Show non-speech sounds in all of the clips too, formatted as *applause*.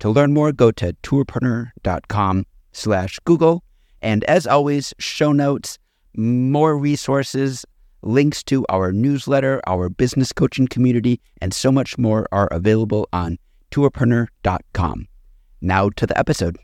To learn more, go to tourpreneur.com slash Google. And as always, show notes, more resources, links to our newsletter, our business coaching community, and so much more are available on tourpreneur.com. Now to the episode.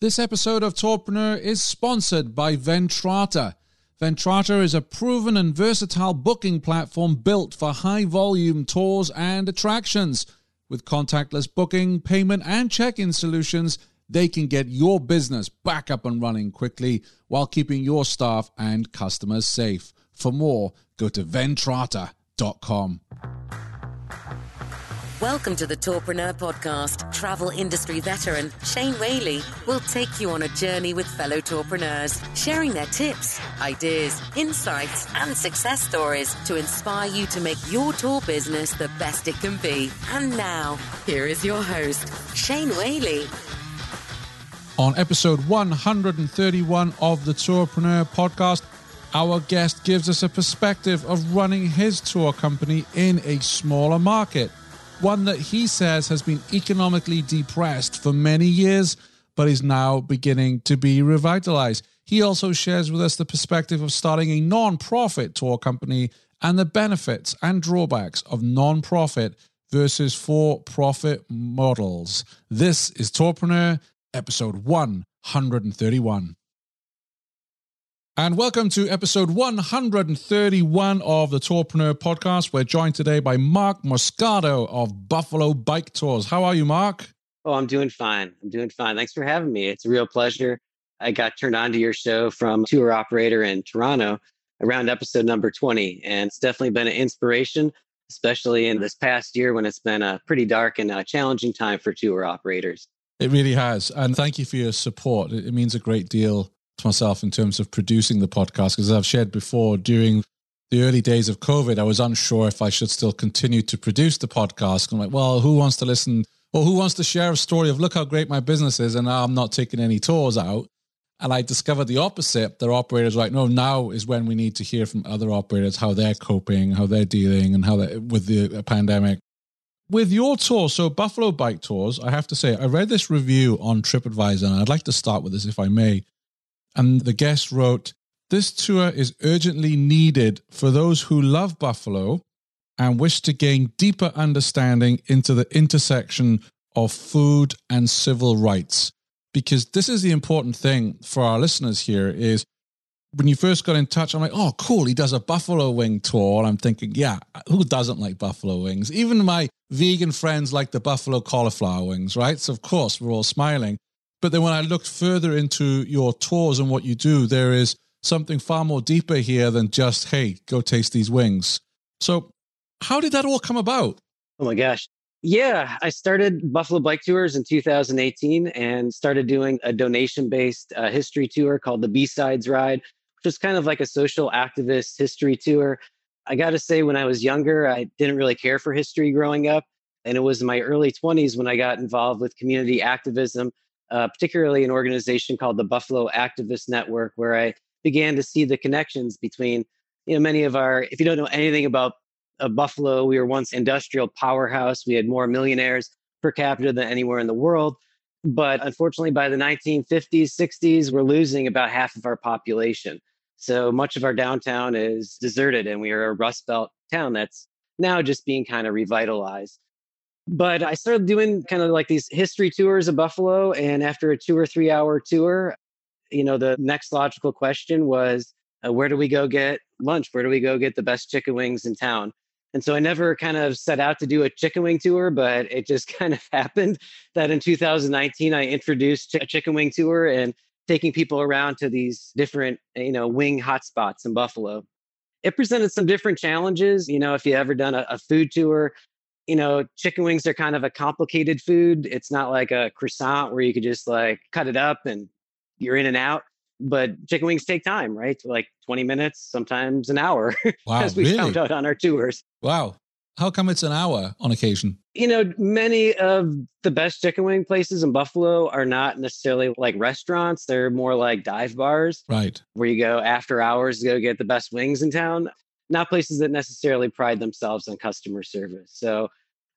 This episode of Tourpreneur is sponsored by Ventrata. Ventrata is a proven and versatile booking platform built for high volume tours and attractions. With contactless booking, payment, and check in solutions, they can get your business back up and running quickly while keeping your staff and customers safe. For more, go to ventrata.com. Welcome to the Tourpreneur Podcast. Travel industry veteran Shane Whaley will take you on a journey with fellow tourpreneurs, sharing their tips, ideas, insights, and success stories to inspire you to make your tour business the best it can be. And now, here is your host, Shane Whaley. On episode 131 of the Tourpreneur Podcast, our guest gives us a perspective of running his tour company in a smaller market one that he says has been economically depressed for many years, but is now beginning to be revitalized. He also shares with us the perspective of starting a non profit tour company and the benefits and drawbacks of non profit versus for profit models. This is Tourpreneur, episode 131. And welcome to episode 131 of the Tourpreneur podcast. We're joined today by Marc Moscato of Buffalo Bike Tours. How are you, Marc? Oh, I'm doing fine. I'm doing fine. Thanks for having me. It's a real pleasure. I got turned on to your show from tour operator in Toronto around episode number 20, and it's definitely been an inspiration, especially in this past year when it's been a pretty dark and challenging time for tour operators. It really has. And thank you for your support. It means a great deal myself in terms of producing the podcast because I've shared before during the early days of COVID, I was unsure if I should still continue to produce the podcast. I'm like, well, who wants to listen or who wants to share a story of look how great my business is and I'm not taking any tours out. And I discovered the opposite. Their operators like, no, now is when we need to hear from other operators how they're coping, how they're dealing, and how they with the pandemic. With your tour, so Buffalo Bike Tours, I have to say, I read this review on TripAdvisor, and I'd like to start with this if I may. And the guest wrote, This tour is urgently needed for those who love Buffalo and wish to gain deeper understanding into the intersection of food and civil rights. Because this is the important thing for our listeners here is when you first got in touch, I'm like, oh, cool. He does a buffalo wing tour. I'm thinking, yeah, who doesn't like buffalo wings? Even my vegan friends like the buffalo cauliflower wings, right? So, of course, we're all smiling. But then when I looked further into your tours and what you do, there is something far more deeper here than just, hey, go taste these wings. So, how did that all come about? Oh my gosh. Yeah, I started Buffalo Bike Tours in 2018 and started doing a donation based uh, history tour called the B Sides Ride, which is kind of like a social activist history tour. I got to say, when I was younger, I didn't really care for history growing up. And it was my early 20s when I got involved with community activism uh, particularly an organization called the Buffalo Activist Network, where I began to see the connections between, you know, many of our, if you don't know anything about uh, Buffalo, we were once industrial powerhouse. We had more millionaires per capita than anywhere in the world. But unfortunately, by the 1950s, 60s, we're losing about half of our population. So much of our downtown is deserted, and we are a Rust Belt town that's now just being kind of revitalized. But I started doing kind of like these history tours of Buffalo. And after a two or three hour tour, you know, the next logical question was uh, where do we go get lunch? Where do we go get the best chicken wings in town? And so I never kind of set out to do a chicken wing tour, but it just *laughs* kind of happened that in 2019, I introduced a chicken wing tour and taking people around to these different, you know, wing hotspots in Buffalo. It presented some different challenges. You know, if you ever done a, a food tour, you know, chicken wings are kind of a complicated food. It's not like a croissant where you could just like cut it up and you're in and out. But chicken wings take time, right? Like 20 minutes, sometimes an hour, *laughs* Wow, as we really? found out on our tours. Wow. How come it's an hour on occasion? You know, many of the best chicken wing places in Buffalo are not necessarily like restaurants. They're more like dive bars Right. where you go after hours to go get the best wings in town, not places that necessarily pride themselves on customer service. So,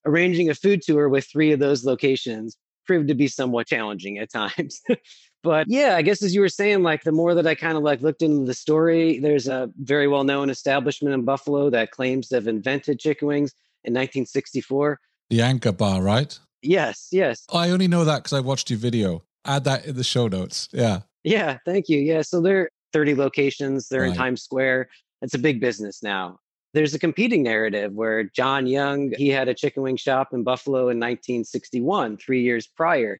arranging a food tour with three of those locations proved to be somewhat challenging at times. *laughs* but yeah, I guess as you were saying, like the more that I kind of like looked into the story, there's a very well known establishment in Buffalo that claims to have invented chicken wings in 1964. The anchor bar, right? Yes, yes. Oh, I only know that because I watched your video. Add that in the show notes. Yeah. Yeah, thank you. Yeah, so there are 30 locations. They're in Times Square. It's a big business now. There's a competing narrative where John Young, he had a chicken wing shop in Buffalo in 1961, three years prior.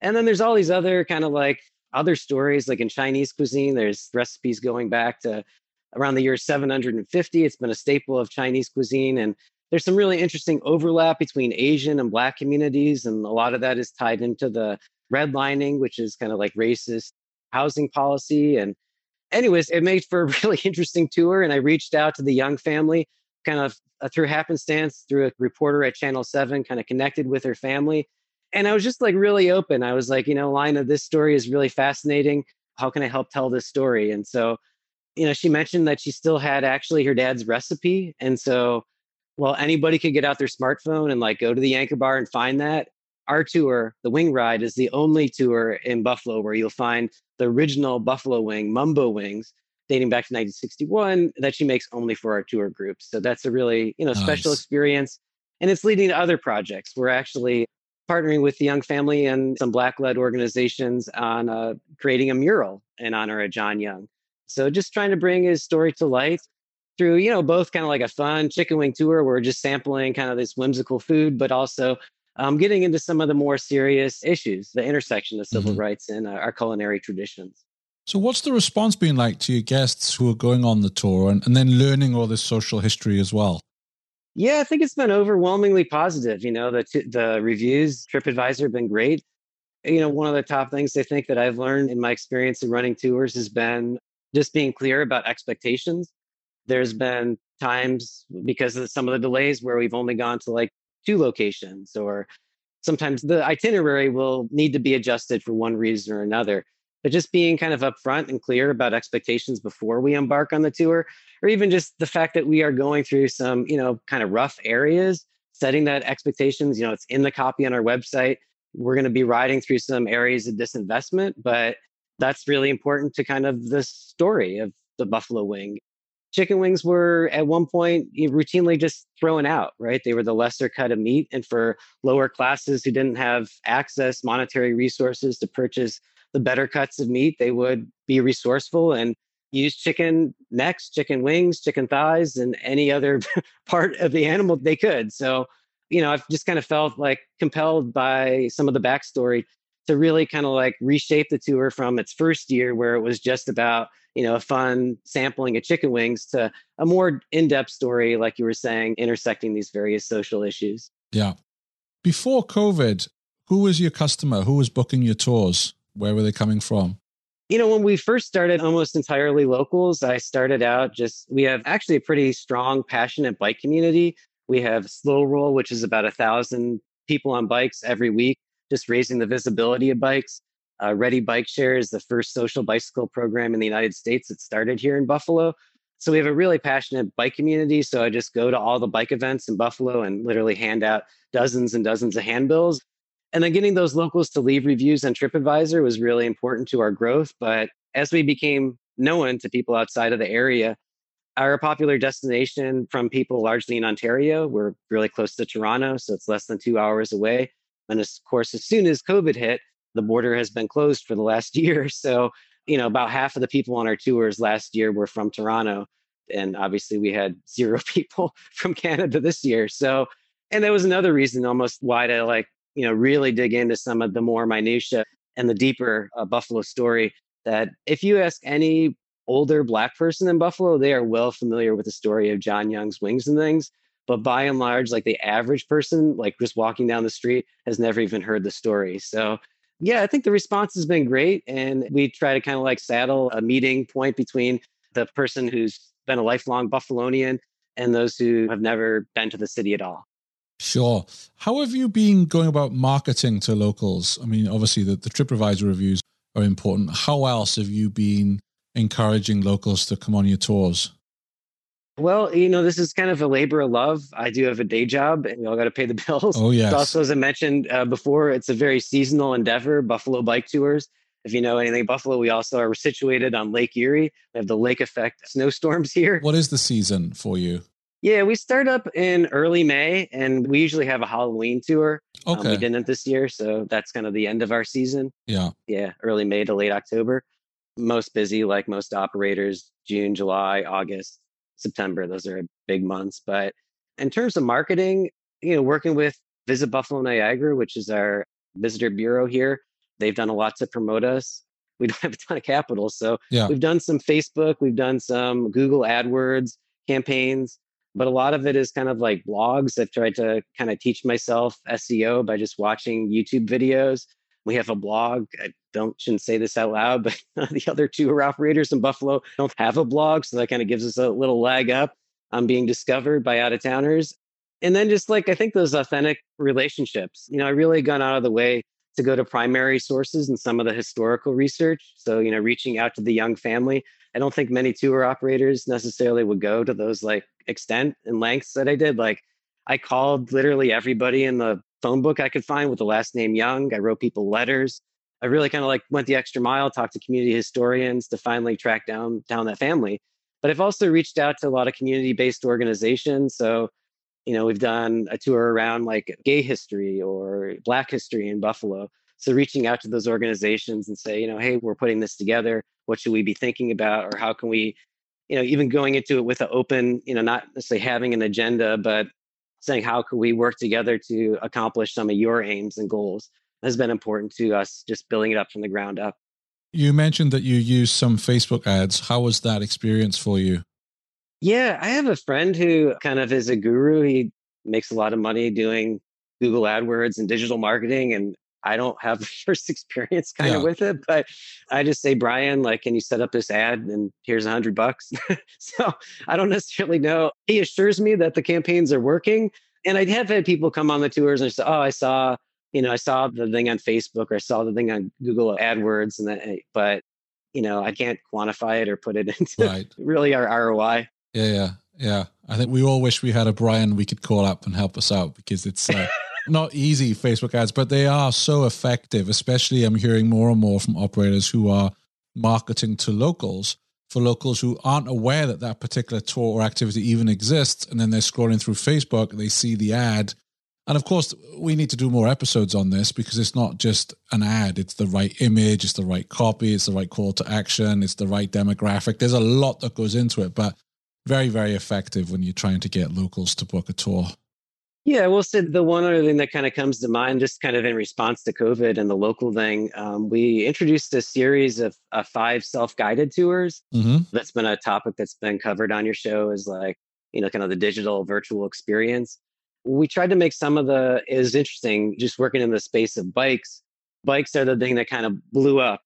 And then there's all these other kind of like other stories, like in Chinese cuisine, there's recipes going back to around the year 750. It's been a staple of Chinese cuisine. And there's some really interesting overlap between Asian and Black communities. And a lot of that is tied into the redlining, which is kind of like racist housing policy. And, anyways, it made for a *laughs* really interesting tour. And I reached out to the Young family kind of uh, through happenstance, through a reporter at Channel 7, kind of connected with her family. And I was just like really open. I was like, you know, Lina, this story is really fascinating. How can I help tell this story? And so, you know, she mentioned that she still had actually her dad's recipe. And so, well, anybody could get out their smartphone and like go to the Anchor Bar and find that. Our tour, the Wing Ride, is the only tour in Buffalo where you'll find the original Buffalo Wing, Mumbo Wings, dating back to 1961, that she makes only for our tour groups. So that's a really, you know, special Nice. experience. And it's leading to other projects. We're actually partnering with the Young family and some Black led organizations on uh, creating a mural in honor of John Young. So just trying to bring his story to light through, you know, both kind of like a fun chicken wing tour where we're just sampling kind of this whimsical food, but also um, getting into some of the more serious issues, the intersection of civil Mhm. rights and uh, our culinary traditions. So, what's the response been like to your guests who are going on the tour and, and then learning all this social history as well? Yeah, I think it's been overwhelmingly positive. You know, the t- the reviews, TripAdvisor have been great. You know, one of the top things I think that I've learned in my experience in running tours has been just being clear about expectations. There's been times because of some of the delays where we've only gone to like two locations, or sometimes the itinerary will need to be adjusted for one reason or another. But just being kind of upfront and clear about expectations before we embark on the tour or even just the fact that we are going through some, you know, kind of rough areas, setting that expectations, you know, it's in the copy on our website. We're going to be riding through some areas of disinvestment, but that's really important to kind of the story of the buffalo wing. Chicken wings were at one point routinely just thrown out, right? They were the lesser cut of meat. And for lower classes who didn't have access, monetary resources to purchase the better cuts of meat, they would be resourceful and use chicken necks, chicken wings, chicken thighs, and any other *laughs* part of the animal they could. So, you know, I've just kind of felt like compelled by some of the backstory to really kind of like reshape the tour from its first year, where it was just about, you know, a fun sampling of chicken wings to a more in depth story, like you were saying, intersecting these various social issues. Yeah. Before COVID, who was your customer? Who was booking your tours? Where were they coming from? You know, when we first started almost entirely locals, I started out just, we have actually a pretty strong, passionate bike community. We have Slow Roll, which is about a thousand people on bikes every week, just raising the visibility of bikes. Uh, Reddy Bike Share is the first social bicycle program in the United States that started here in Buffalo. So we have a really passionate bike community. So I just go to all the bike events in Buffalo and literally hand out dozens and dozens of handbills. And then getting those locals to leave reviews on TripAdvisor was really important to our growth. But as we became known to people outside of the area, our popular destination from people largely in Ontario, we're really close to Toronto, so it's less than two hours away. And of course, as soon as COVID hit, the border has been closed for the last *laughs* year. So, you know, about half of the people on our tours last year were from Toronto. And obviously, we had *laughs* zero people from Canada this year. So, and that was another reason almost why to like you know really dig into some of the more minutia and the deeper uh, buffalo story that if you ask any older black person in buffalo they are well familiar with the story of john young's wings and things But by and large, like the average person, like just walking down the street, has never even heard the story. So yeah, I think the response has been great. And we try to kind of like saddle a meeting point between the person who's been a lifelong Buffalonian and those who have never been to the city at all. Sure. How have you been going about marketing to locals? I mean, obviously, the, the TripAdvisor reviews are important. How else have you been encouraging locals to come on your tours? Well, you know, this is kind of a labor of love. I do have a day job and we all got to pay the *laughs* bills. Oh, yes. also, as I mentioned uh, before, it's a very seasonal endeavor, Buffalo Bike Tours. If you know anything Buffalo, we also are situated on Lake Erie. We have the lake effect snowstorms *laughs* here. What is the season for you? Yeah, we start up in early May and we usually have a Halloween tour. Okay. Um, we didn't this year, so that's kind of the end of our season. Yeah. Yeah, early May to late October. Most busy, like most operators, June, July, August, September. Those are big months. But in terms of marketing, you know, working with Visit Buffalo Niagara, which is our visitor bureau here, they've done a lot to promote us. We don't *laughs* have a ton of capital. So yeah. we've done some Facebook, we've done some Google AdWords campaigns, but a lot of it is kind of like blogs. I've tried to kind of teach myself SEO by just watching YouTube videos. We have a blog. I don't shouldn't say this out loud, but *laughs* the other two tour operators in Buffalo don't have a blog, so that kind of gives us a little leg up on being discovered by out of towners. And then just like I think those authentic relationships, you know, I really gone out of the way to go to primary sources and some of the historical research. So, you know, reaching out to the young family. I don't think many tour operators necessarily would go to those like extent and lengths that I did. Like I called literally everybody in the phone book I could find with the last name Young. I wrote people letters. I really kind of like went the extra mile, talked to community historians to finally track down down that family. But I've also reached out to a lot of community-based organizations. So you know, we've done a tour around like gay history or black history in Buffalo. So reaching out to those organizations and say, you know, hey, we're putting this together. What should we be thinking about? Or how can we, you know, even going into it with an open, you know, not necessarily having an agenda, but saying how can we work together to accomplish some of your aims and goals has been important to us, just building it up from the ground up. You mentioned that you use some Facebook ads. How was that experience for you? Yeah, I have a friend who kind of is a guru. He makes a lot of money doing Google AdWords and digital marketing. And I don't have *laughs* first experience kind yeah. of with it, but I just say, Brian, like, can you set up this ad and here's a hundred bucks? *laughs* so I don't necessarily know. He assures me that the campaigns are working. And I have had people come on the tours and say, oh, I saw, you know, I saw the thing on Facebook or I saw the thing on Google AdWords and that, but you know, I can't quantify it or put it *laughs* into right. really our ROI. Yeah, yeah, yeah. I think we all wish we had a Brian we could call up and help us out because it's uh, not easy Facebook ads, but they are so effective. Especially, I'm hearing more and more from operators who are marketing to locals for locals who aren't aware that that particular tour or activity even exists, and then they're scrolling through Facebook, they see the ad. And of course, we need to do more episodes on this because it's not just an ad. It's the right image, it's the right copy, it's the right call to action, it's the right demographic. There's a lot that goes into it. But very, very effective when you're trying to get locals to book a tour. Yeah, well, Sid, the one other thing that kind of comes to mind, just kind of in response to COVID and the local thing, um, we introduced a series of uh, five self-guided tours. Mm-hmm. That's been a topic that's been covered on your show, is like you know, kind of the digital virtual experience. We tried to make some of the is interesting, just working in the space of bikes. Bikes are the thing that kind of blew up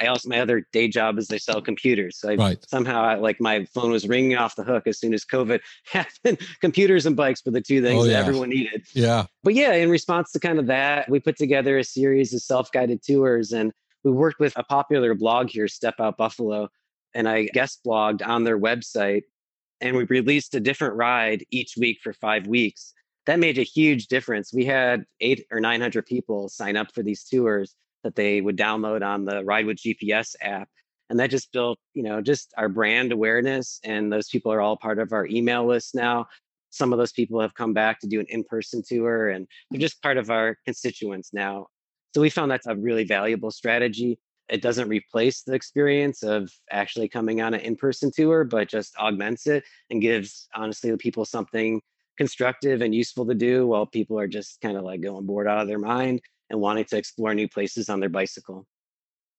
I also my other day job is I sell computers. So I, right. somehow I, like my phone was ringing off the hook as soon as COVID *laughs* happened. computers and bikes were the two things oh, yeah. that everyone needed. Yeah. But yeah, in response to kind of that, we put together a series of self-guided tours and we worked with a popular blog here, Step Out Buffalo, and I guest blogged on their website and we released a different ride each week for five weeks. That made a huge difference. We had eight or 900 people sign up for these tours that they would download on the Ride with GPS app. And that just built, you know, just our brand awareness. And those people are all part of our email list now. Some of those people have come back to do an in person tour and they're just part of our constituents now. So we found that's a really valuable strategy. It doesn't replace the experience of actually coming on an in person tour, but just augments it and gives, honestly, the people something constructive and useful to do while people are just kind of like going bored out of their mind and wanting to explore new places on their bicycle.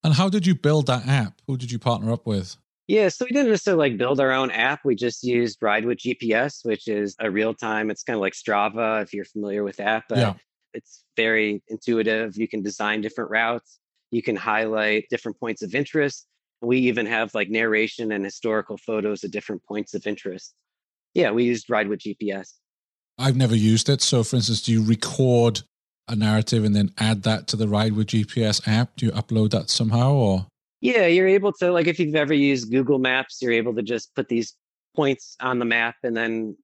And how did you build that app? Who did you partner up with? Yeah, so we didn't necessarily like build our own app. We just used Ride with GPS, which is a real time. It's kind of like Strava if you're familiar with that, but yeah. it's very intuitive. You can design different routes. You can highlight different points of interest. We even have like narration and historical photos of different points of interest. Yeah, we used Ride with GPS. I've never used it. So, for instance, do you record a narrative and then add that to the Ride with GPS app? Do you upload that somehow or? Yeah, you're able to, like, if you've ever used Google Maps, you're able to just put these points on the map and then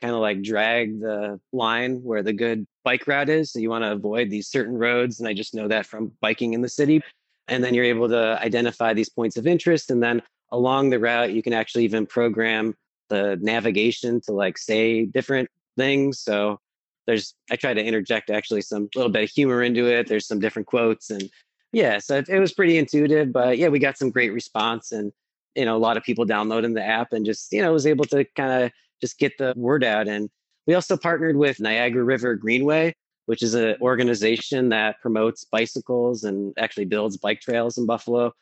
kind of like drag the line where the good bike route is. So you want to avoid these certain roads. And I just know that from biking in the city. And then you're able to identify these points of interest. And then along the route, you can actually even program the navigation to like say different things. So there's, I try to interject actually some little bit of humor into it. There's some different quotes and yeah, so it, it was pretty intuitive, but yeah, we got some great response and, you know, a lot of people downloading the app and just, you know, was able to kind of just get the word out. And we also partnered with Niagara River Greenway, which is an organization that promotes bicycles and actually builds bike trails in Buffalo.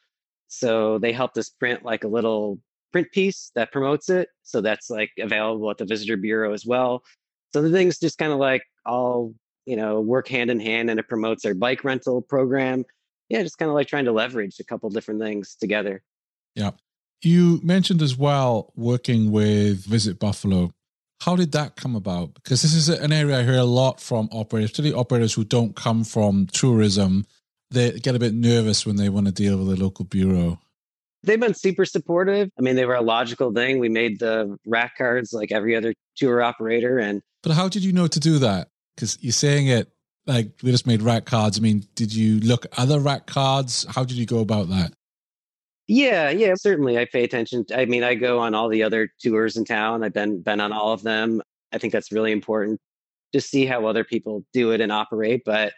So they helped us print like a little print piece that promotes it. So that's like available at the visitor bureau as well. So the things just kind of like all, you know, work hand in hand and it promotes our bike rental program. Yeah, just kind of like trying to leverage a couple different things together. Yeah. You mentioned as well working with Visit Buffalo. How did that come about? Because this is an area I hear a lot from operators, particularly operators who don't come from tourism. They get a bit nervous when they want to deal with a local bureau. They've been super supportive. I mean, they were a logical thing. We made the rack cards like every other tour operator. And but how did you know to do that? Because you're saying it like we just made rack cards. I mean, did you look other rack cards? How did you go about that? Yeah, yeah, certainly. I pay attention. I mean, I go on all the other tours in town. I've been been on all of them. I think that's really important to see how other people do it and operate. But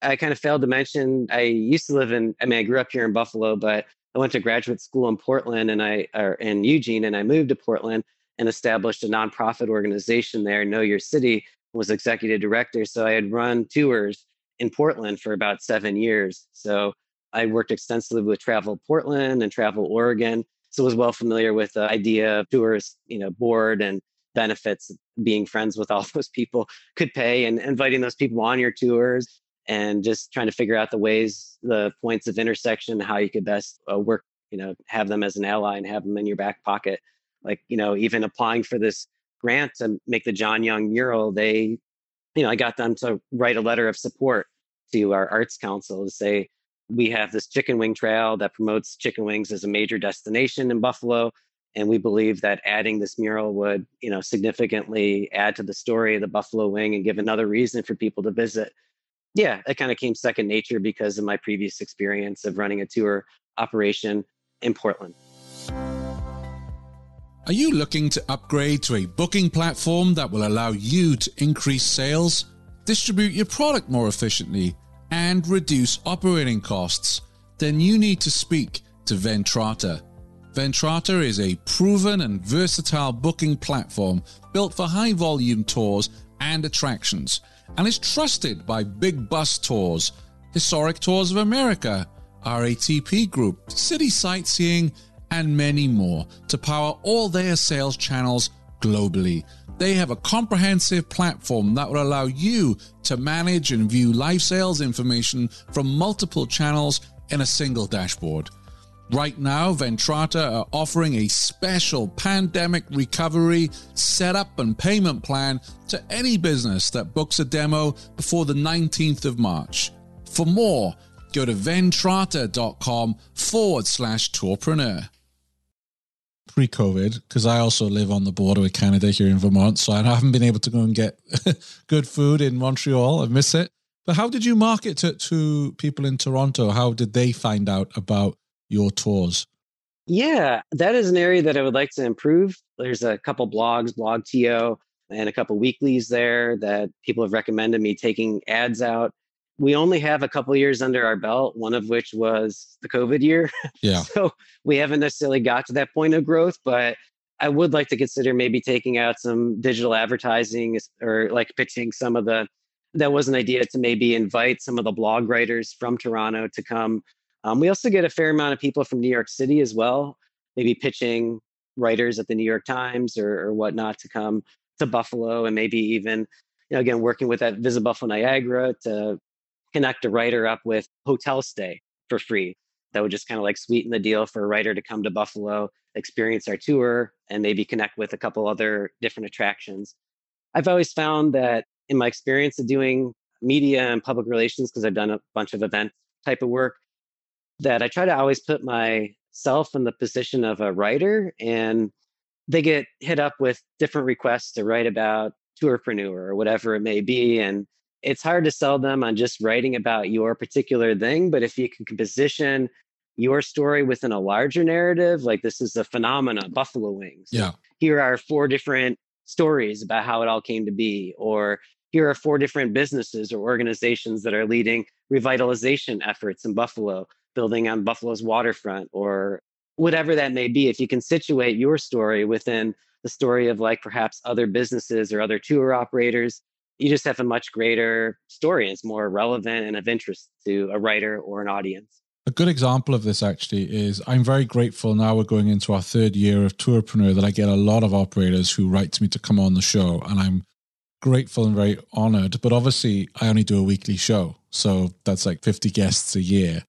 I kind of failed to mention I used to live in. I mean, I grew up here in Buffalo, but I went to graduate school in Portland and I or in Eugene, and I moved to Portland and established a nonprofit organization there. Know Your City was executive director, so I had run tours in Portland for about seven years. So I worked extensively with Travel Portland and Travel Oregon, so was well familiar with the idea of tourist, you know, board and benefits. Being friends with all *laughs* those people could pay, and inviting those people on your tours, and just trying to figure out the ways, the points of intersection, how you could best uh, work, you know, have them as an ally and have them in your back pocket. Like, you know, even applying for this grant to make the John Young mural, they, you know, I got them to write a letter of support to our arts council to say, we have this chicken wing trail that promotes chicken wings as a major destination in Buffalo. And we believe that adding this mural would, you know, significantly add to the story of the Buffalo wing and give another reason for people to visit. Yeah, it kind of came second nature because of my previous experience of running a tour operation in Portland. Are you looking to upgrade to a booking platform that will allow you to increase sales, distribute your product more efficiently, and reduce operating costs, then you need to speak to Ventrata. Ventrata is a proven and versatile booking platform built for high volume tours and attractions and is trusted by big bus tours, Historic Tours of America, RATP Group, City Sightseeing, and many more to power all their sales channels globally. They have a comprehensive platform that will allow you to manage and view live sales information from multiple channels in a single dashboard. Right now, Ventrata are offering a special pandemic recovery setup and payment plan to any business that books a demo before the 19th of March. For more, go to ventrata.com forward slash tourpreneur pre COVID, because I also live on the border with Canada here in Vermont. So I haven't been able to go and get *laughs* good food in Montreal. I miss it. But how did you market it to people in Toronto? How did they find out about your tours? Yeah, that is an area that I would like to improve. There's a couple blogs, BlogTO, and a couple weeklies there that people have recommended me taking ads out we only have a couple years under our belt, one of which was the COVID year. Yeah. *laughs* so we haven't necessarily got to that point of growth, but I would like to consider maybe taking out some digital advertising or like pitching some of the. That was an idea to maybe invite some of the blog writers from Toronto to come. Um, we also get a fair amount of people from New York City as well. maybe pitching writers at the New York Times or, or whatnot to come to Buffalo and maybe even, you know, again, working with that Visit Buffalo Niagara to connect a writer up with hotel stay for free. That would just kind of like sweeten the deal for a writer to come to Buffalo, experience our tour, and maybe connect with a couple other different attractions. I've always found that in my experience of doing media and public relations, because I've done a bunch of event type of work, that I try to always put myself in the position of a writer and they get hit up with different requests to write about tourpreneur or whatever it may be. And it's hard to sell them on just writing about your particular thing. But if you can position your story within a larger narrative, like this is a phenomena, buffalo wings. Yeah. Here are four different stories about how it all came to be, or here are four different businesses or organizations that are leading revitalization efforts in Buffalo, building on Buffalo's waterfront, or whatever that may be. If you can situate your story within the story of like perhaps other businesses or other tour operators, you just have a much greater story it's more relevant and of interest to a writer or an audience. A good example of this actually is I'm very grateful now we're going into our third year of Tourpreneur that I get a lot of operators who write to me to come on the show. And I'm grateful and very honored. But obviously, I only do a weekly show. So that's like 50 guests a year.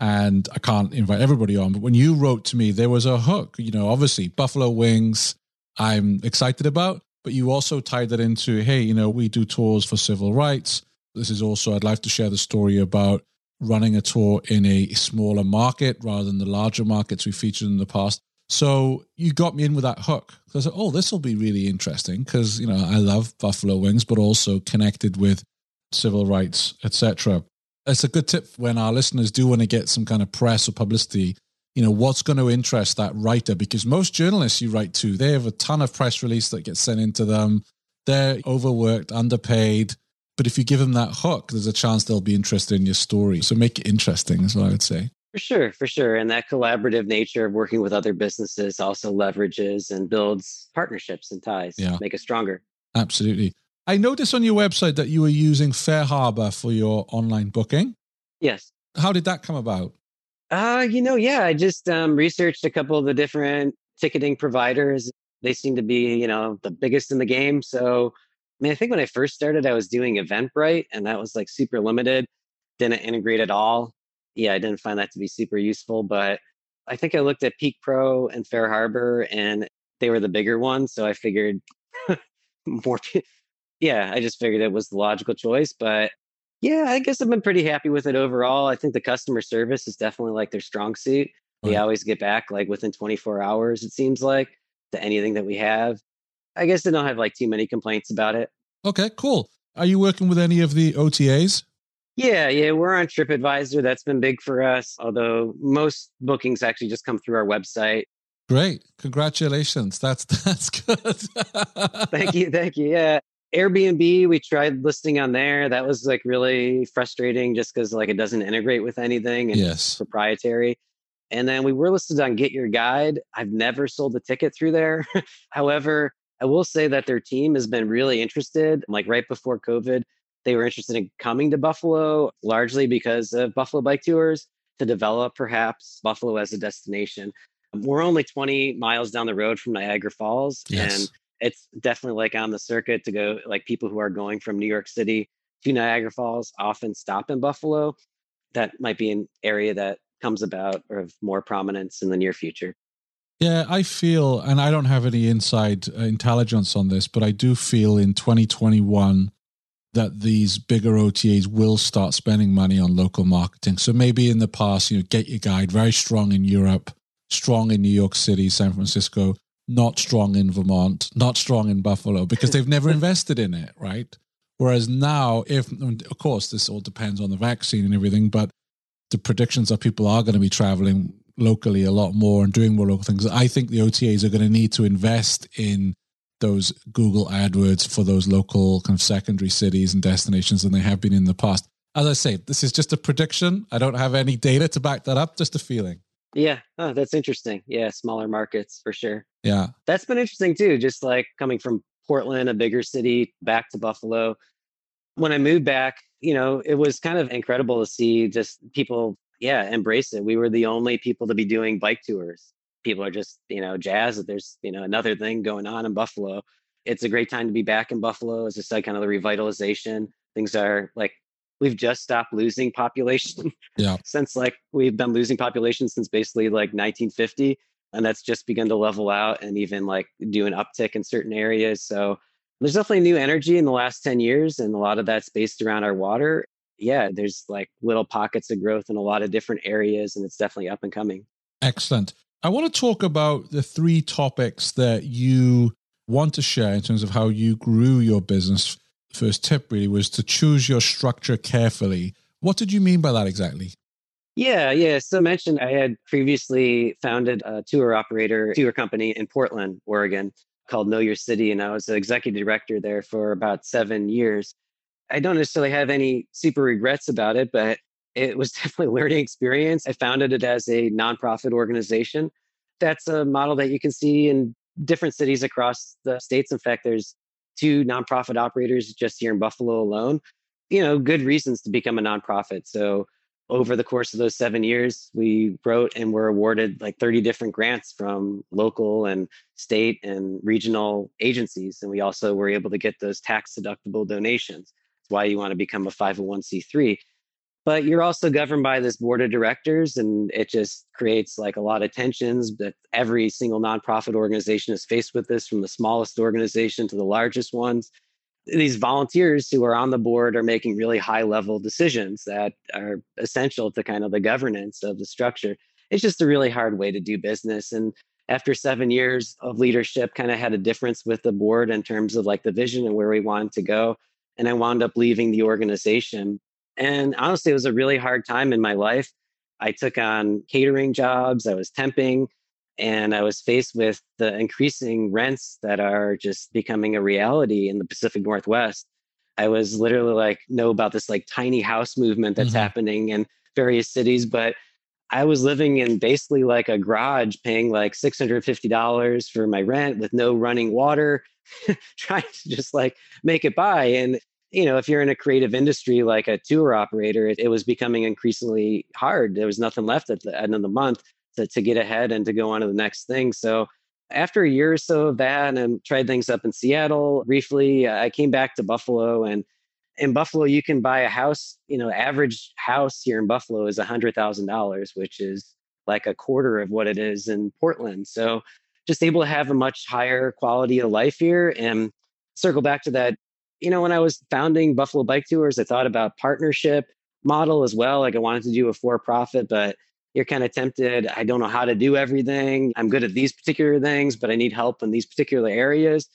And I can't invite everybody on. But when you wrote to me, there was a hook. You know, obviously, Buffalo Wings, I'm excited about. But you also tied that into, hey, you know, we do tours for civil rights. This is also, I'd like to share the story about running a tour in a smaller market rather than the larger markets we featured in the past. So you got me in with that hook. I said, oh, this will be really interesting because, you know, I love Buffalo Wings, but also connected with civil rights, etc. It's a good tip when our listeners do want to get some kind of press or publicity. You know, what's going to interest that writer? Because most journalists you write to, they have a ton of press release that gets sent into them. They're overworked, underpaid. But if you give them that hook, there's a chance they'll be interested in your story. So make it interesting, is what I would say. For sure, for sure. And that collaborative nature of working with other businesses also leverages and builds partnerships and ties, yeah. make us stronger. Absolutely. I noticed on your website that you were using FareHarbor for your online booking. Yes. How did that come about? Uh, you know, yeah, I just um, researched a couple of the different ticketing providers. They seem to be, you know, the biggest in the game. So, I mean, I think when I first started, I was doing Eventbrite, and that was like super limited, didn't integrate at all yeah, I didn't find that to be super useful. But I think I looked at Peek Pro and FareHarbor, and they were the bigger ones. So I figured *laughs* more. Yeah, I just figured it was the logical choice. But yeah, I guess I've been pretty happy with it overall. I think the customer service is definitely like their strong suit. They always get back like within 24 hours, it seems like, to anything that we have. I guess they don't have like too many complaints about it. Okay, cool. Are you working with any of the OTAs? Yeah, yeah, we're on TripAdvisor. That's been big for us, although most bookings actually just come through our website. Great. Congratulations. That's *laughs* that's good. thank you. Thank you. Yeah. Airbnb, we tried listing on there. That was like really frustrating just because like it doesn't integrate with anything and yes. proprietary. And then we were listed on Get Your Guide. I've never sold a ticket through there. *laughs* However, I will say that their team has been really interested. Like right before COVID, they were interested in coming to Buffalo largely because of Buffalo Bike Tours to develop perhaps Buffalo as a destination. We're only 20 miles down the road from Niagara Falls. Yes. And it's definitely like on the circuit to go, like people who are going from New York City to Niagara Falls often stop in Buffalo. That might be an area that comes about or of more prominence in the near future. Yeah, I feel, and I don't have any inside uh, intelligence on this, but I do feel in 2021 that these bigger OTAs will start spending money on local marketing. So maybe in the past, you know, Get Your Guide, very strong in Europe, strong in New York City, San Francisco, not strong in Vermont, not strong in Buffalo because they've never invested in it, right? Whereas now, if, of course, this all depends on the vaccine and everything, but the predictions are people are going to be traveling locally a lot more and doing more local things. I think the OTAs are going to need to invest in those Google AdWords for those local kind of secondary cities and destinations than they have been in the past. As I say, this is just a prediction. I don't have any data to back that up, just a feeling. Yeah, oh, that's interesting. Yeah, smaller markets for sure. Yeah. That's been interesting too, just like coming from Portland, a bigger city, back to Buffalo. When I moved back, you know, it was kind of incredible to see just people, yeah, embrace it. We were the only people to be doing bike tours people are just, you know, jazzed that there's, you know, another thing going on in Buffalo. It's a great time to be back in Buffalo. As I said, kind of the revitalization. Things are like we've just stopped losing population *laughs* yeah. since like we've been losing population since basically like 1950 and that's just begun to level out and even like do an uptick in certain areas. So there's definitely new energy in the last 10 years and a lot of that's based around our water. Yeah there's like little pockets of growth in a lot of different areas and it's definitely up and coming. Excellent. I want to talk about the three topics that you want to share in terms of how you grew your business first tip really was to choose your structure carefully. What did you mean by that exactly? Yeah, yeah. So mentioned I had previously founded a tour operator, tour company in Portland, Oregon called Know Your City. And I was the executive director there for about seven years. I don't necessarily have any super regrets about it, but it was *laughs* definitely a learning experience. I founded it as a nonprofit organization. That's a model that you can see in different cities across the states. In fact, there's two nonprofit operators just here in Buffalo alone. You know, good reasons to become a nonprofit. So over the course of those seven years, we wrote and were awarded like 30 different grants from local and state and regional agencies. And we also were able to get those tax deductible donations. That's why you want to become a 501c3 but you're also governed by this board of directors and it just creates like a lot of tensions that every single nonprofit organization is faced with this from the smallest organization to the largest ones. These volunteers who are on the board are making really high level decisions that are essential to kind of the governance of the structure. It's just a really hard way to do business and after seven years of leadership kind of had a difference with the board in terms of like the vision and where we wanted to go and i wound up leaving the organization and honestly, it was a really hard time in my life. I took on catering jobs, I was temping, and I was faced with the increasing rents that are just becoming a reality in the Pacific Northwest. I was literally like, know about this like tiny house movement that's mm-hmm. happening in various cities, but I was living in basically like a garage paying like $650 for my rent with no running water, *laughs* trying to just like make it by. And you know, if you're in a creative industry like a tour operator, it, it, was becoming increasingly hard. There was nothing left at the end of the month to, to get ahead and to go on to the next thing. So after a year or so of that and tried things up in Seattle briefly, I came back to Buffalo and in Buffalo, you can buy a house, you know, average house here in Buffalo is a hundred thousand dollars, which is like a quarter of what it is in Portland. So just able to have a much higher quality of life here and circle back to that you know, when I was founding Buffalo Bike Tours, I thought about partnership model as well. Like I wanted to do a for profit, but you're kind of tempted. I don't know how to do everything. I'm good at these particular things, but I need help in these particular areas.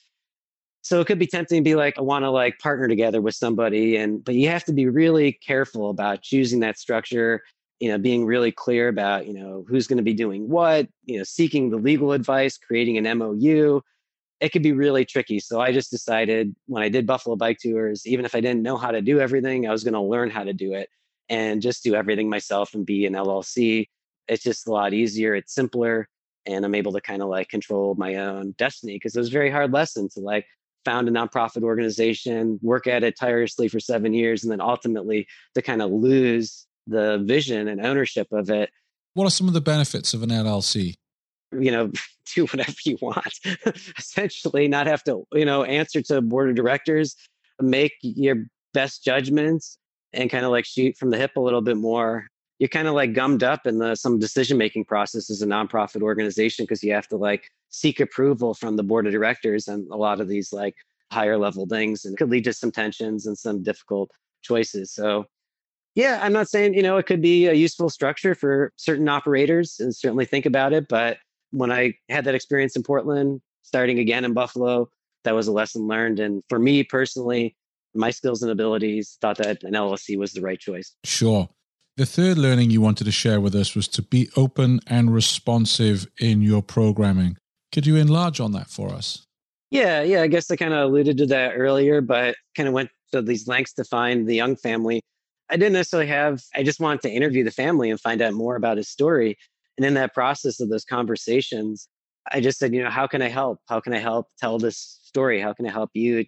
So it could be tempting to be like, I want to like partner together with somebody. And, but you have to be really careful about choosing that structure, you know, being really clear about, you know, who's going to be doing what, you know, seeking the legal advice, creating an MOU, it could be really tricky. So I just decided when I did Buffalo Bike Tours, even if I didn't know how to do everything, I was going to learn how to do it and just do everything myself and be an LLC. It's just a lot easier. It's simpler. And I'm able to kind of like control my own destiny because it was a very hard lesson to like found a nonprofit organization, work at it tirelessly for seven years, and then ultimately to kind of lose the vision and ownership of it. What are some of the benefits of an LLC? You know, *laughs* do whatever you want. *laughs* Essentially, not have to, you know, answer to board of directors, make your best judgments, and kind of like shoot from the hip a little bit more. You're kind of like gummed up in the some decision making process as a nonprofit organization because you have to like seek approval from the board of directors and a lot of these like higher level things, and it could lead to some tensions and some difficult choices. So yeah, I'm not saying, you know, it could be a useful structure for certain operators and certainly think about it, but when I had that experience in Portland, starting again in Buffalo, that was a lesson learned. And for me personally, my skills and abilities, thought that an LLC was the right choice. Sure. The third learning you wanted to share with us was to be open and responsive in your programming. Could you enlarge on that for us? Yeah, yeah. I guess I kind of alluded to that earlier, but kind of went to these lengths to find the young family. I didn't necessarily have, I just wanted to interview the family and find out more about his story. And in that process of those conversations, I just said, you know, how can I help? How can I help tell this story? How can I help you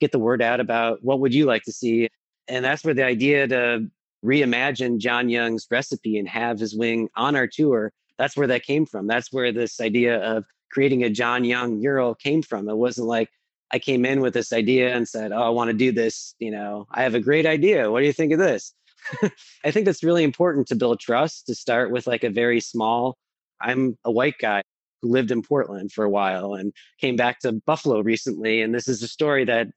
get the word out about what would you like to see? And that's where the idea to reimagine John Young's recipe and have his wing on our tour that's where that came from. That's where this idea of creating a John Young mural came from. It wasn't like I came in with this idea and said, "Oh, I want to do this." You know, I have a great idea. What do you think of this? *laughs* I think that's really important to build trust. To start with, like a very small. I'm a white guy who lived in Portland for a while and came back to Buffalo recently, and this is a story that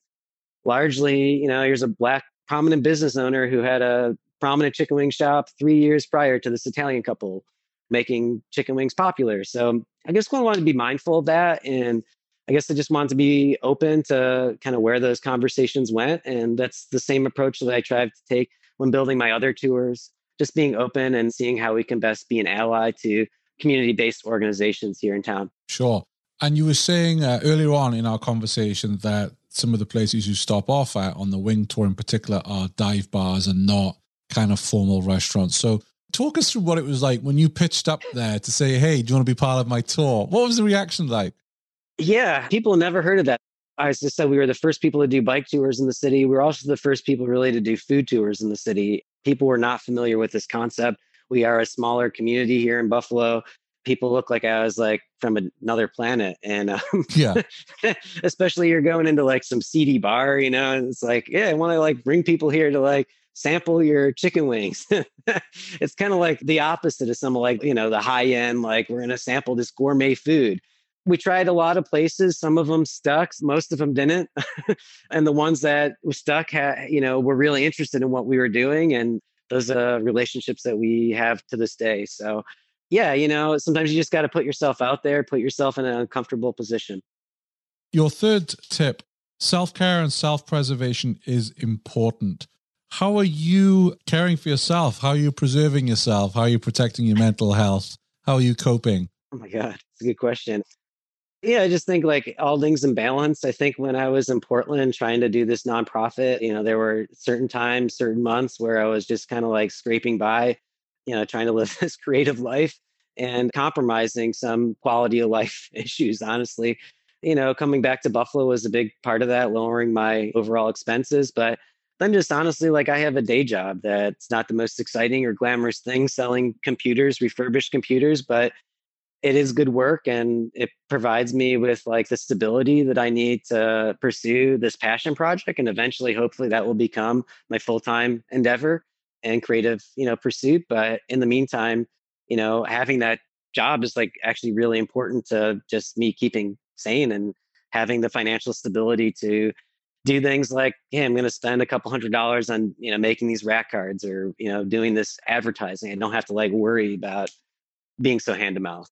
largely, you know, here's a black prominent business owner who had a prominent chicken wing shop three years prior to this Italian couple making chicken wings popular. So I guess I wanted to be mindful of that. And I guess I just wanted to be open to kind of where those conversations went. And that's the same approach that I tried to take when building my other tours, just being open and seeing how we can best be an ally to community based organizations here in town. Sure. And you were saying uh, earlier on in our conversation that some of the places you stop off at on the wing tour in particular are dive bars and not kind of formal restaurants. So talk us through what it was like when you pitched up there to say, hey, do you want to be part of my tour? What was the reaction like? Yeah, people never heard of that. I just said we were the first people to do bike tours in the city. We were also the first people really to do food tours in the city. People were not familiar with this concept. We are a smaller community here in Buffalo. People look like I was like from another planet. And um, yeah, *laughs* especially you're going into like some seedy bar, you know, and it's like, yeah, I want to like bring people here to like sample your chicken wings. *laughs* it's kind of like the opposite of some like, you know, the high end, like we're going to sample this gourmet food. We tried a lot of places. Some of them stuck, most of them didn't. *laughs* and the ones that stuck, had, you know, were really interested in what we were doing. And those are relationships that we have to this day. So, yeah, you know, sometimes you just got to put yourself out there, put yourself in an uncomfortable position. Your third tip self care and self preservation is important. How are you caring for yourself? How are you preserving yourself? How are you protecting your mental health? How are you coping? Oh my God, it's a good question. Yeah, I just think like all things in balance. I think when I was in Portland trying to do this nonprofit, you know, there were certain times, certain months where I was just kind of like scraping by, you know, trying to live *laughs* this creative life and compromising some quality of life *laughs* issues, honestly. You know, coming back to Buffalo was a big part of that, lowering my overall expenses. But then just honestly, like I have a day job that's not the most exciting or glamorous thing selling computers, refurbished computers, but it is good work and it provides me with like the stability that I need to pursue this passion project. And eventually, hopefully, that will become my full time endeavor and creative, you know, pursuit. But in the meantime, you know, having that job is like actually really important to just me keeping sane and having the financial stability to do things like, hey, I'm going to spend a couple hundred dollars on, you know, making these rack cards or, you know, doing this advertising. I don't have to like worry about being so hand to mouth.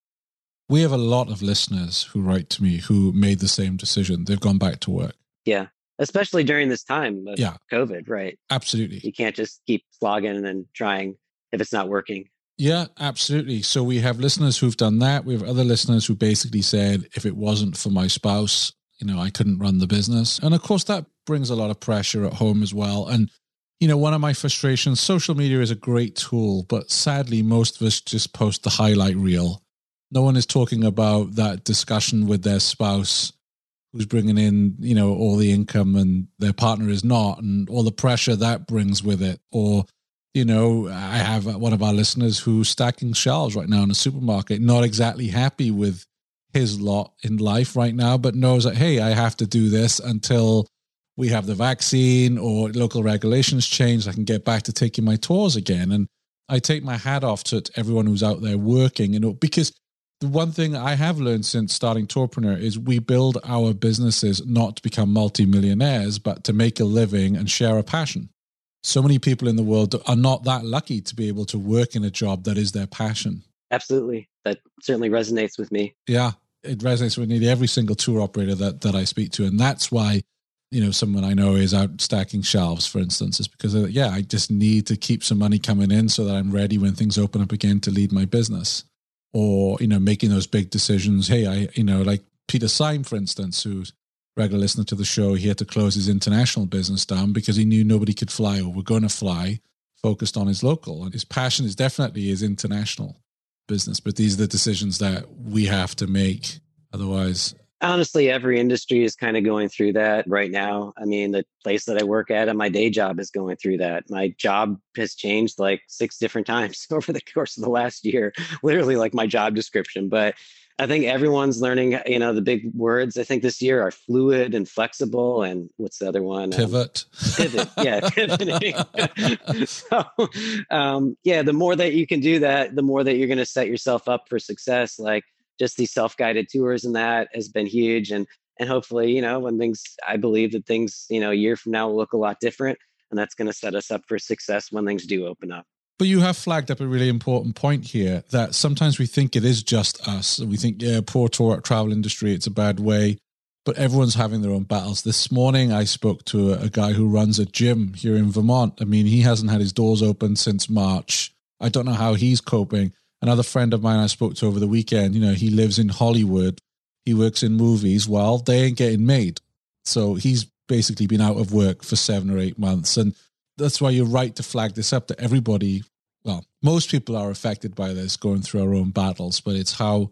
We have a lot of listeners who write to me who made the same decision. They've gone back to work. Yeah. Especially during this time of yeah. COVID, right? Absolutely. You can't just keep slogging and trying if it's not working. Yeah, absolutely. So we have listeners who've done that. We have other listeners who basically said, if it wasn't for my spouse, you know, I couldn't run the business. And of course, that brings a lot of pressure at home as well. And, you know, one of my frustrations social media is a great tool, but sadly, most of us just post the highlight reel. No one is talking about that discussion with their spouse who's bringing in, you know, all the income and their partner is not, and all the pressure that brings with it. Or, you know, I have one of our listeners who's stacking shelves right now in a supermarket, not exactly happy with his lot in life right now, but knows that, hey, I have to do this until we have the vaccine or local regulations change. I can get back to taking my tours again. And I take my hat off to everyone who's out there working, you know, because the one thing I have learned since starting Tourpreneur is we build our businesses not to become multimillionaires, but to make a living and share a passion. So many people in the world are not that lucky to be able to work in a job that is their passion. Absolutely. That certainly resonates with me. Yeah. It resonates with nearly every single tour operator that, that I speak to. And that's why, you know, someone I know is out stacking shelves, for instance, is because, uh, yeah, I just need to keep some money coming in so that I'm ready when things open up again to lead my business. Or, you know, making those big decisions. Hey, I, you know, like Peter Syme, for instance, who's regular listener to the show, he had to close his international business down because he knew nobody could fly or were going to fly, focused on his local. And his passion is definitely his international business, but these are the decisions that we have to make. Otherwise, honestly, every industry is kind of going through that right now. I mean, the place that I work at and my day job is going through that. My job has changed like six different *laughs* times over the course of the last year, literally like my job description. But I think everyone's learning, you know, the big words I think this year are fluid and flexible. And what's the other one? Pivot. Um, pivot. Yeah. *laughs* Pivoting. *laughs* so, um, yeah, the more that you can do that, the more that you're going to set yourself up for success. Like just these self-guided tours and that has been huge. And, and hopefully, you know, when things, I believe that things, you know, a year from now will look a lot different. And that's going to set us up for success when things do open up. But you have flagged up a really important point here that sometimes we think it is just us. We think, yeah, poor tour travel industry, it's a bad way. But everyone's having their own battles. This morning, I spoke to a, a guy who runs a gym here in Vermont. I mean, he hasn't had his doors open since March. I don't know how he's coping. Another friend of mine I spoke to over the weekend, you know, he lives in Hollywood. He works in movies. Well, they ain't getting made. So he's basically been out of work for seven or eight months. And that's why you're right to flag this up that everybody, well, most people are affected by this going through our own battles, but it's how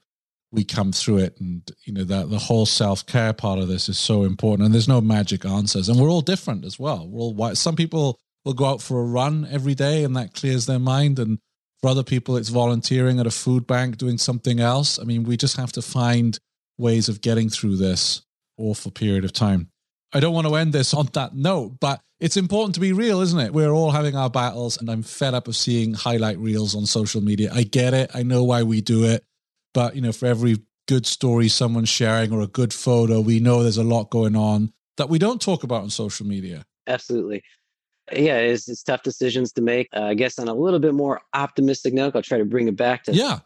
we come through it. And, you know, that the whole self care part of this is so important. And there's no magic answers. And we're all different as well. We're all, white. some people will go out for a run every day and that clears their mind. And for other people, it's volunteering at a food bank, doing something else. I mean, we just have to find ways of getting through this awful period of time. I don't want to end this on that note, but it's important to be real, isn't it? We're all having our battles, and I'm fed up of seeing highlight reels on social media. I get it. I know why we do it. But, you know, for every good story someone's sharing or a good photo, we know there's a lot going on that we don't talk about on social media. Absolutely. Yeah, it's, it's tough decisions to make. Uh, I guess on a little bit more optimistic note, I'll try to bring it back to yeah.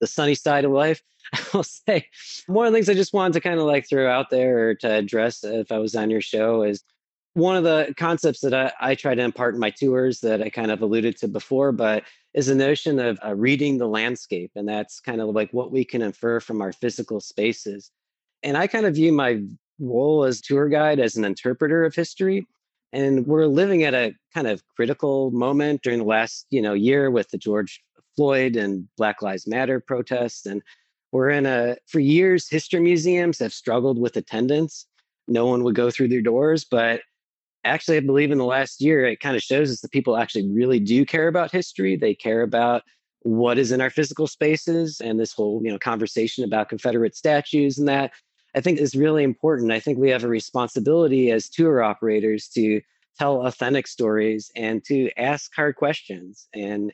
the sunny side of life. *laughs* I'll say one of the things I just wanted to kind of like throw out there or to address if I was on your show is one of the concepts that I, I try to impart in my tours that I kind of alluded to before, but is the notion of uh, reading the landscape. And that's kind of like what we can infer from our physical spaces. And I kind of view my role as tour guide as an interpreter of history. And we're living at a kind of critical moment during the last, you know, year with the George Floyd and Black Lives Matter protests. And we're in a, for years, history museums have struggled with attendance. No one would go through their doors. But actually, I believe in the last year, it kind of shows us that people actually really do care about history. They care about what is in our physical spaces and this whole, you know, conversation about Confederate statues and that I think is really important. I think we have a responsibility as tour operators to tell authentic stories and to ask hard questions. And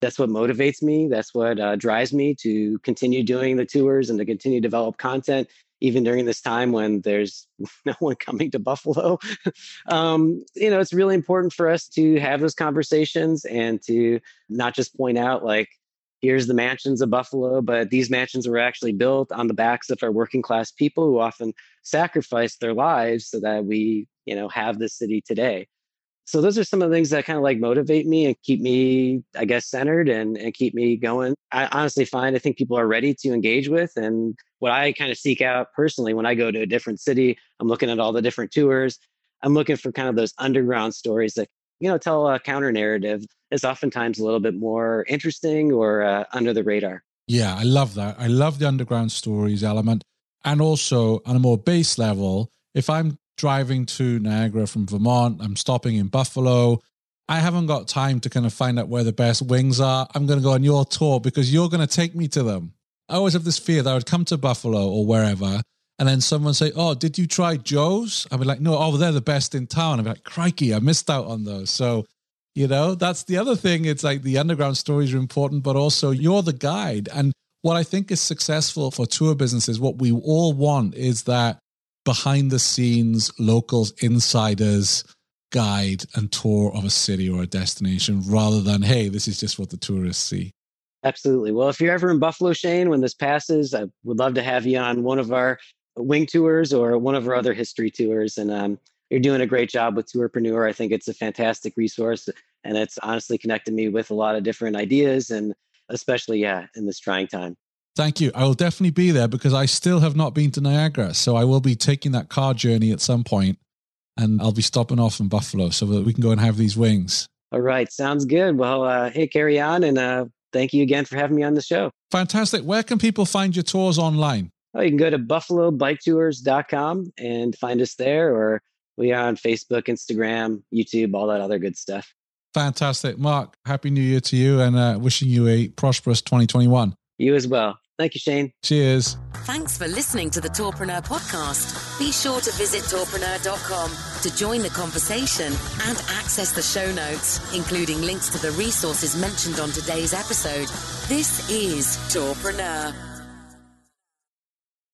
that's what motivates me. That's what uh, drives me to continue doing the tours and to continue to develop content, even during this time when there's *laughs* no one coming to Buffalo. *laughs* um, you know, it's really important for us to have those conversations and to not just point out like here's the mansions of Buffalo, but these mansions were actually built on the backs of our working class people who often sacrificed their lives so that we, you know, have this city today. So those are some of the things that kind of like motivate me and keep me, I guess, centered and, and keep me going. I honestly find I think people are ready to engage with. And what I kind of seek out personally when I go to a different city, I'm looking at all the different tours. I'm looking for kind of those underground stories that you know tell a counter narrative is oftentimes a little bit more interesting or uh, under the radar. Yeah i love that. I love the underground stories element. And also on a more base level if i'm driving to niagara from vermont i'm stopping in buffalo i haven't got time to kind of find out where the best wings are. I'm going to go on your tour because you're going to take me to them. I always have this fear that i would come to buffalo or wherever and then someone say, "Oh, did you try Joe's?" I'd be like, "No, oh, they're the best in town." I'd be like, "Crikey, I missed out on those." So, you know, that's the other thing. It's like the underground stories are important, but also you're the guide. And what I think is successful for tour businesses, what we all want is that behind the scenes, locals, insiders guide and tour of a city or a destination, rather than hey, this is just what the tourists see. Absolutely. Well, if you're ever in Buffalo, Shane, when this passes, I would love to have you on one of our wing tours or one of our other history tours. And um, you're doing a great job with Tourpreneur. I think it's a fantastic resource, and it's honestly connected me with a lot of different ideas, and especially yeah, in this trying time. Thank you. I will definitely be there because I still have not been to Niagara, so I will be taking that car journey at some point, and I'll be stopping off in Buffalo so that we can go and have these wings. All right, sounds good. Well, uh, hey, carry on, and uh, thank you again for having me on the show. Fantastic. Where can people find your tours online? Oh, you can go to buffalobiketours.com and find us there, or we are on Facebook, Instagram, YouTube, all that other good stuff. Fantastic. Marc, Happy New Year to you and uh, wishing you a prosperous 2021. You as well. Thank you, Shane. Cheers. Thanks for listening to the Tourpreneur podcast. Be sure to visit tourpreneur.com to join the conversation and access the show notes, including links to the resources mentioned on today's episode. This is Tourpreneur.